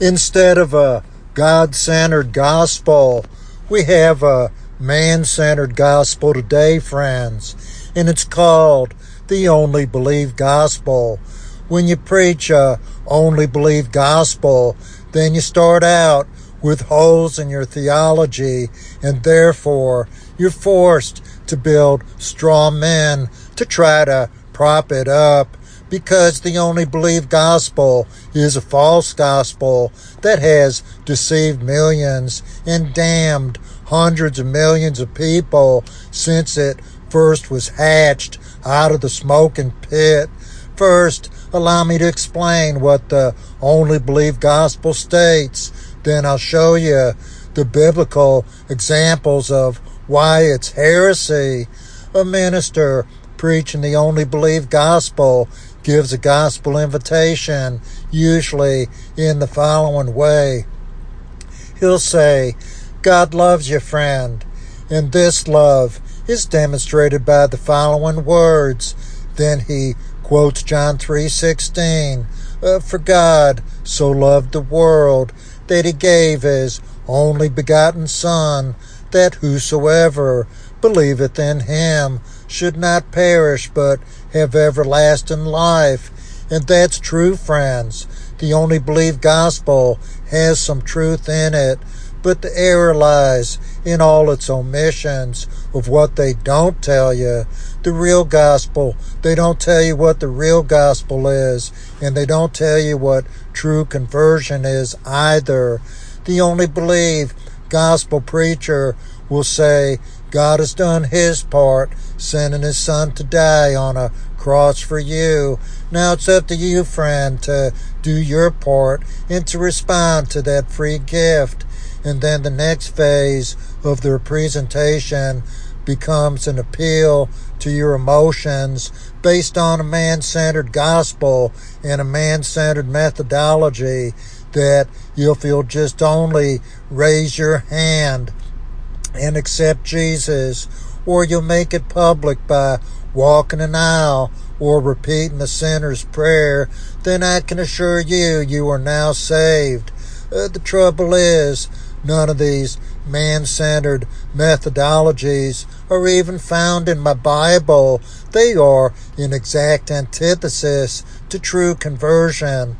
Instead of a God centered gospel, we have a man centered gospel today, friends, and it's called the only believe gospel. When you preach a only believe gospel, then you start out with holes in your theology, and therefore you're forced to build straw men to try to prop it up because the only believed gospel is a false gospel that has deceived millions and damned hundreds of millions of people since it first was hatched out of the smoking pit. First, allow me to explain what the only believed gospel states. Then I'll show you the biblical examples of why it's heresy. A minister preaching the only believed gospel gives a gospel invitation, usually in the following way. He'll say, God loves you, friend, and this love is demonstrated by the following words. Then he quotes John 3:16, uh, "For God so loved the world that he gave his only begotten Son, that whosoever believeth in him should not perish but have everlasting life. And that's true, friends. The only believed gospel has some truth in it, but the error lies in all its omissions of what they don't tell you. The real gospel, they don't tell you what the real gospel is, and they don't tell you what true conversion is either. The only believe gospel preacher will say, God has done his part, sending his son to die on a cross for you. Now it's up to you, friend, to do your part and to respond to that free gift. And then the next phase of their presentation becomes an appeal to your emotions based on a man centered gospel and a man centered methodology that you'll feel just only raise your hand and accept Jesus, or you'll make it public by walking an aisle or repeating the sinner's prayer, then I can assure you, you are now saved. Uh, the trouble is, none of these man centered methodologies are even found in my Bible. They are in exact antithesis to true conversion.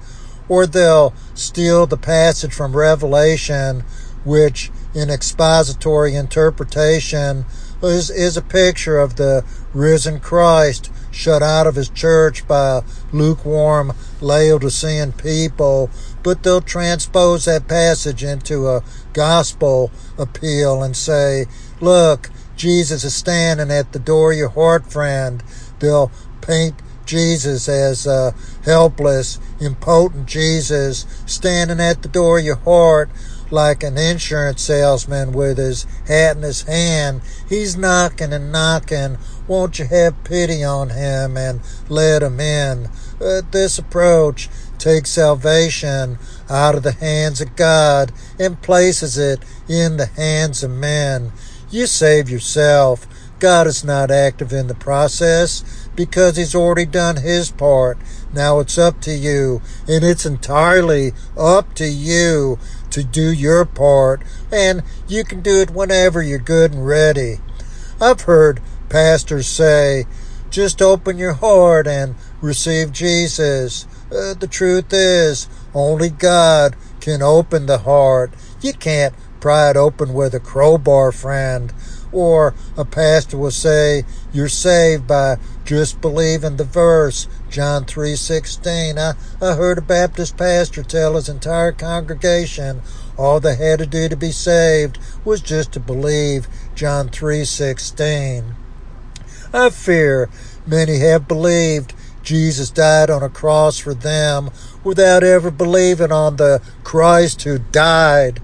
Or they'll steal the passage from Revelation, which in expository interpretation is, is a picture of the risen Christ shut out of his church by lukewarm Laodicean people, but they'll transpose that passage into a gospel appeal and say, look, Jesus is standing at the door of your heart, friend. They'll paint Jesus as a helpless, impotent Jesus standing at the door of your heart like an insurance salesman with his hat in his hand. He's knocking and knocking. Won't you have pity on him and let him in? Uh, this approach takes salvation out of the hands of God and places it in the hands of men. You save yourself. God is not active in the process because he's already done his part. Now it's up to you, and it's entirely up to you to do your part, and you can do it whenever you're good and ready. I've heard pastors say, just open your heart and receive Jesus. Uh, the truth is, only God can open the heart. You can't pry it open with a crowbar, friend. Or a pastor will say, you're saved by just believing the verse, John 3.16. I, I heard a Baptist pastor tell his entire congregation all they had to do to be saved was just to believe John 3.16. I fear many have believed Jesus died on a cross for them without ever believing on the Christ who died.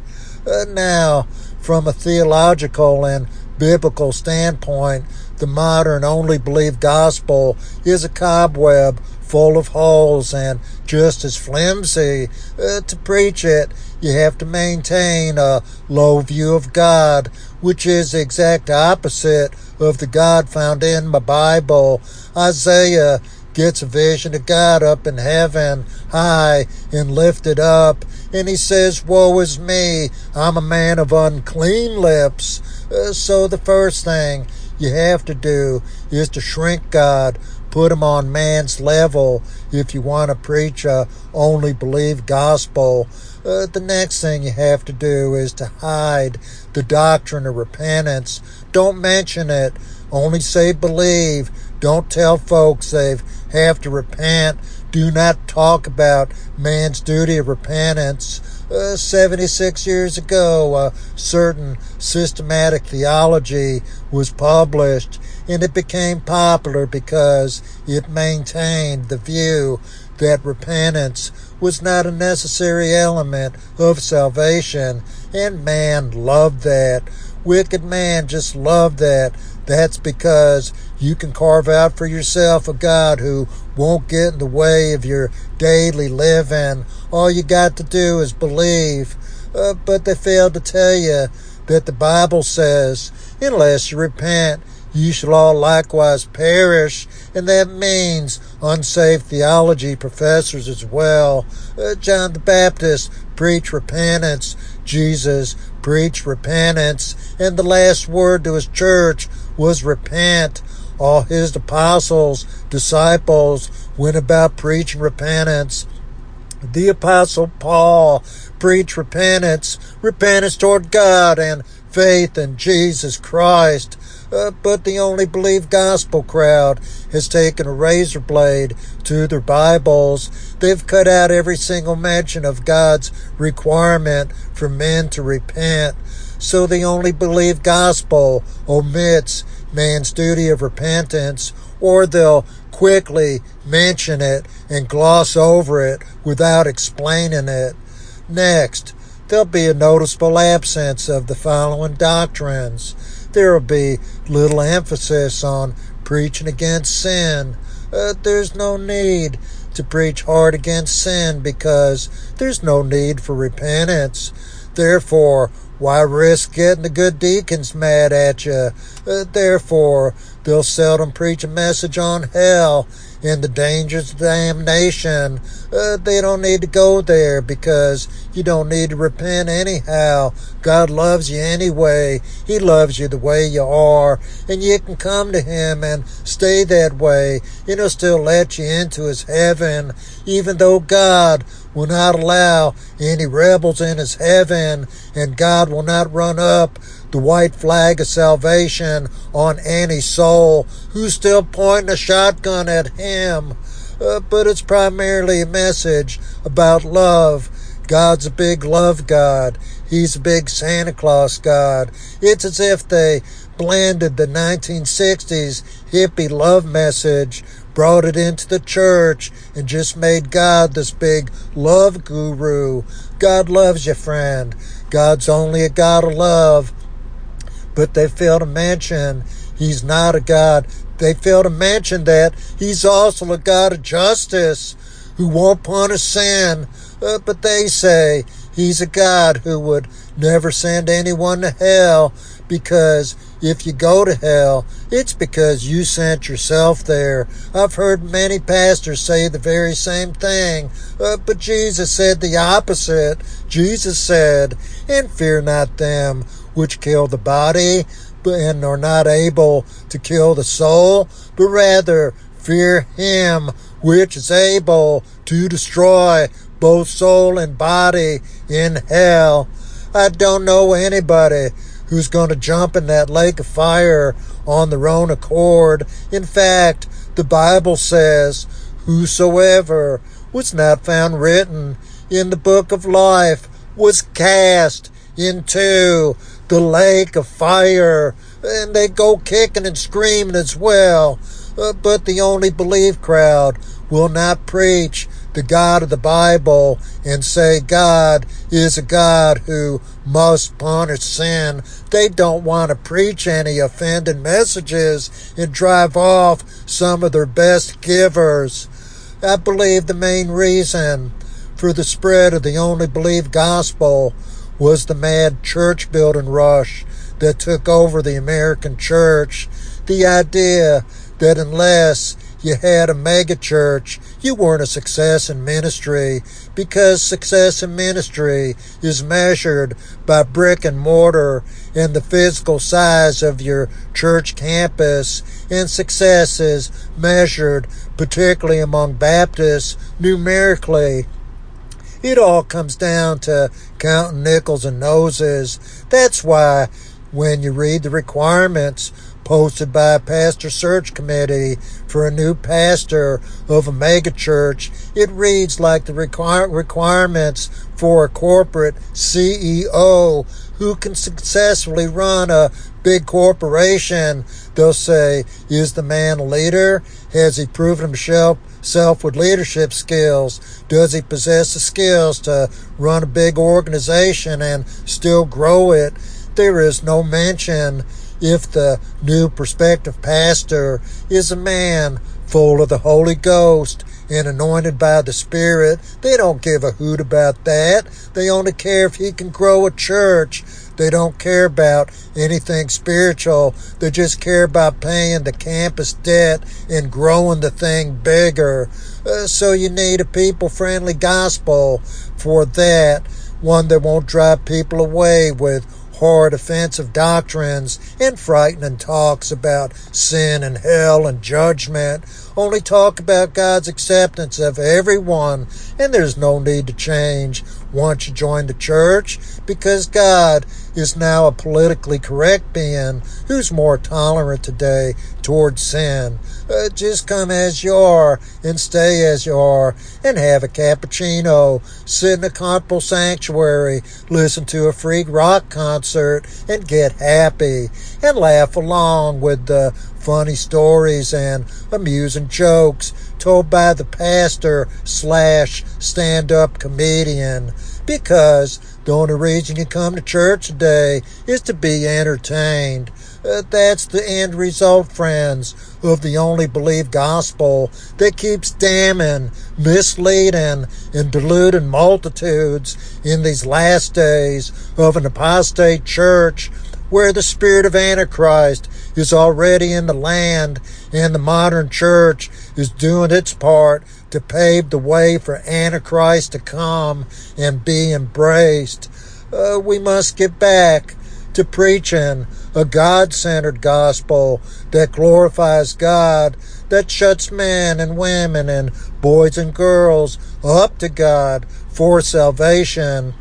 Uh, now, from a theological and biblical standpoint, the modern only believed gospel is a cobweb full of holes and just as flimsy. Uh, to preach it, you have to maintain a low view of God, which is the exact opposite of the God found in my Bible. Isaiah gets a vision of God up in heaven, high and lifted up, and he says, Woe is me, I'm a man of unclean lips. Uh, so the first thing you have to do is to shrink God, put him on man's level if you want to preach a only believe gospel. Uh, the next thing you have to do is to hide the doctrine of repentance. Don't mention it. Only say believe. Don't tell folks they have to repent. Do not talk about man's duty of repentance. Uh, 76 years ago, a certain systematic theology was published and it became popular because it maintained the view that repentance was not a necessary element of salvation, and man loved that. Wicked man just loved that. That's because you can carve out for yourself a God who won't get in the way of your daily living. All you got to do is believe. Uh, but they failed to tell you that the Bible says, unless you repent, you shall all likewise perish, and that means unsaved theology professors as well. Uh, John the Baptist preached repentance. Jesus preached repentance, and the last word to his church was repent. All his apostles, disciples went about preaching repentance. The apostle Paul preached repentance, repentance toward God and faith in Jesus Christ. But the only believe gospel crowd has taken a razor blade to their Bibles. They've cut out every single mention of God's requirement for men to repent. So the only believe gospel omits man's duty of repentance, or they'll quickly mention it and gloss over it without explaining it. Next, there'll be a noticeable absence of the following doctrines there will be little emphasis on preaching against sin. Uh, there's no need to preach hard against sin because there's no need for repentance. Therefore, why risk getting the good deacons mad at you? Uh, therefore, they'll seldom preach a message on hell and the dangers of damnation. Uh, they don't need to go there because you don't need to repent anyhow. God loves you anyway. He loves you the way you are, and you can come to Him and stay that way, and He'll still let you into His heaven, even though God will not allow any rebels in His heaven, and God will not run up the white flag of salvation on any soul who's still pointing a shotgun at him. Uh, but it's primarily a message about love. God's a big love God. He's a big Santa Claus God. It's as if they blended the 1960s hippie love message, brought it into the church, and just made God this big love guru. God loves you, friend. God's only a God of love but they fail to mention he's not a God. They fail to mention that he's also a God of justice who won't punish sin. Uh, but they say he's a God who would never send anyone to hell because if you go to hell, it's because you sent yourself there. I've heard many pastors say the very same thing, uh, but Jesus said the opposite. Jesus said, and fear not them which kill the body and are not able to kill the soul, but rather fear him which is able to destroy both soul and body in hell. I don't know anybody who's going to jump in that lake of fire on their own accord. In fact, the Bible says, Whosoever was not found written in the book of life was cast into the lake of fire, and they go kicking and screaming as well. Uh, but the only believe crowd will not preach the God of the Bible and say God is a God who must punish sin. They don't want to preach any offending messages and drive off some of their best givers. I believe the main reason for the spread of the only believe gospel was the mad church building rush that took over the American church. The idea that unless you had a mega church, you weren't a success in ministry because success in ministry is measured by brick and mortar and the physical size of your church campus and successes measured particularly among Baptists numerically it all comes down to counting nickels and noses. That's why when you read the requirements posted by a pastor search committee for a new pastor of a megachurch, it reads like the require- requirements for a corporate CEO who can successfully run a big corporation. They'll say, is the man a leader? Has he proven himself self with leadership skills? Does he possess the skills to run a big organization and still grow it? There is no mention if the new prospective pastor is a man full of the Holy Ghost and anointed by the Spirit. They don't give a hoot about that. They only care if he can grow a church. They don't care about anything spiritual. They just care about paying the campus debt and growing the thing bigger. Uh, so you need a people friendly gospel for that. One that won't drive people away with hard offensive doctrines and frightening talks about sin and hell and judgment. Only talk about God's acceptance of everyone, and there's no need to change once you join the church because God is now a politically correct being who's more tolerant today towards sin. Uh, just come as you are and stay as you are and have a cappuccino, sit in a comfortable sanctuary, listen to a freak rock concert and get happy and laugh along with the funny stories and amusing jokes told by the pastor slash stand up comedian because the only reason you come to church today is to be entertained. That's the end result, friends, of the only believed gospel that keeps damning, misleading, and deluding multitudes in these last days of an apostate church where the spirit of Antichrist is already in the land and the modern church is doing its part to pave the way for Antichrist to come and be embraced. Uh, we must get back to preaching a God centered gospel that glorifies God, that shuts men and women and boys and girls up to God for salvation.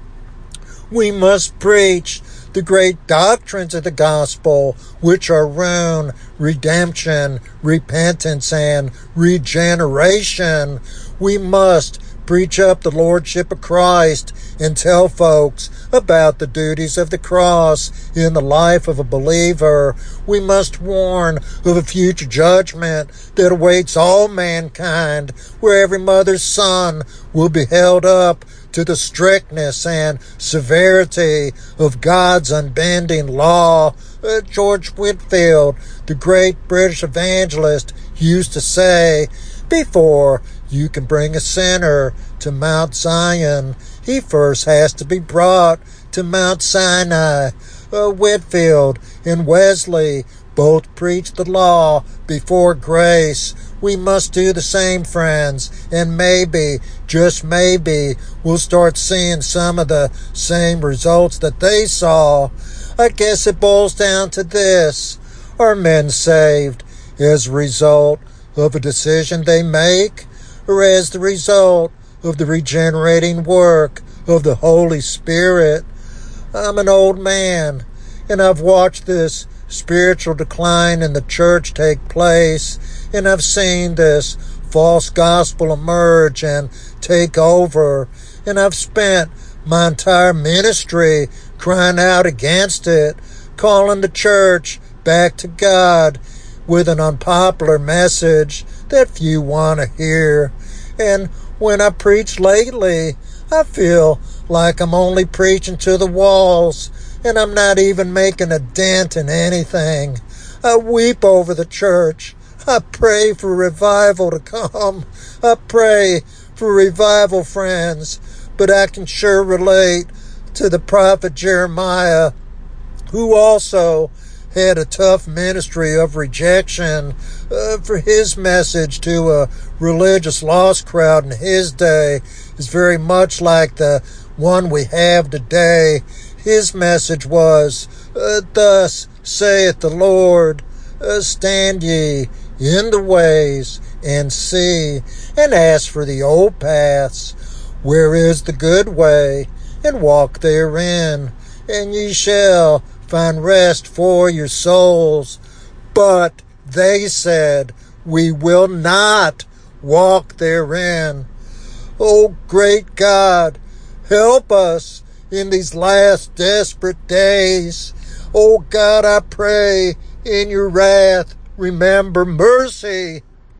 We must preach the great doctrines of the gospel, which are ruin, redemption, repentance, and regeneration. We must preach up the Lordship of Christ and tell folks about the duties of the cross in the life of a believer. We must warn of a future judgment that awaits all mankind, where every mother's son will be held up to the strictness and severity of God's unbending law. Uh, George Whitefield, the great British evangelist, used to say, before you can bring a sinner to Mount Zion, he first has to be brought to Mount Sinai. Uh, Whitefield and Wesley both preached the law before grace. We must do the same, friends, and maybe, just maybe, we'll start seeing some of the same results that they saw. I guess it boils down to this. Are men saved as a result of a decision they make, or as the result of the regenerating work of the Holy Spirit? I'm an old man, and I've watched this spiritual decline in the church take place, and I've seen this false gospel emerge and take over, and I've spent my entire ministry crying out against it, calling the church back to God with an unpopular message that few want to hear. And when I preach lately, I feel like I'm only preaching to the walls and I'm not even making a dent in anything. I weep over the church. I pray for revival to come. I pray for revival, friends. But I can sure relate to the prophet Jeremiah, who also had a tough ministry of rejection uh, for his message to a religious lost crowd in his day. Is very much like the one we have today. His message was, uh, Thus saith the Lord, uh, stand ye in the ways and see, and ask for the old paths, where is the good way, and walk therein, and ye shall find rest for your souls. But they said, We will not walk therein. Oh, great God, help us in these last desperate days. Oh God, I pray in your wrath, remember mercy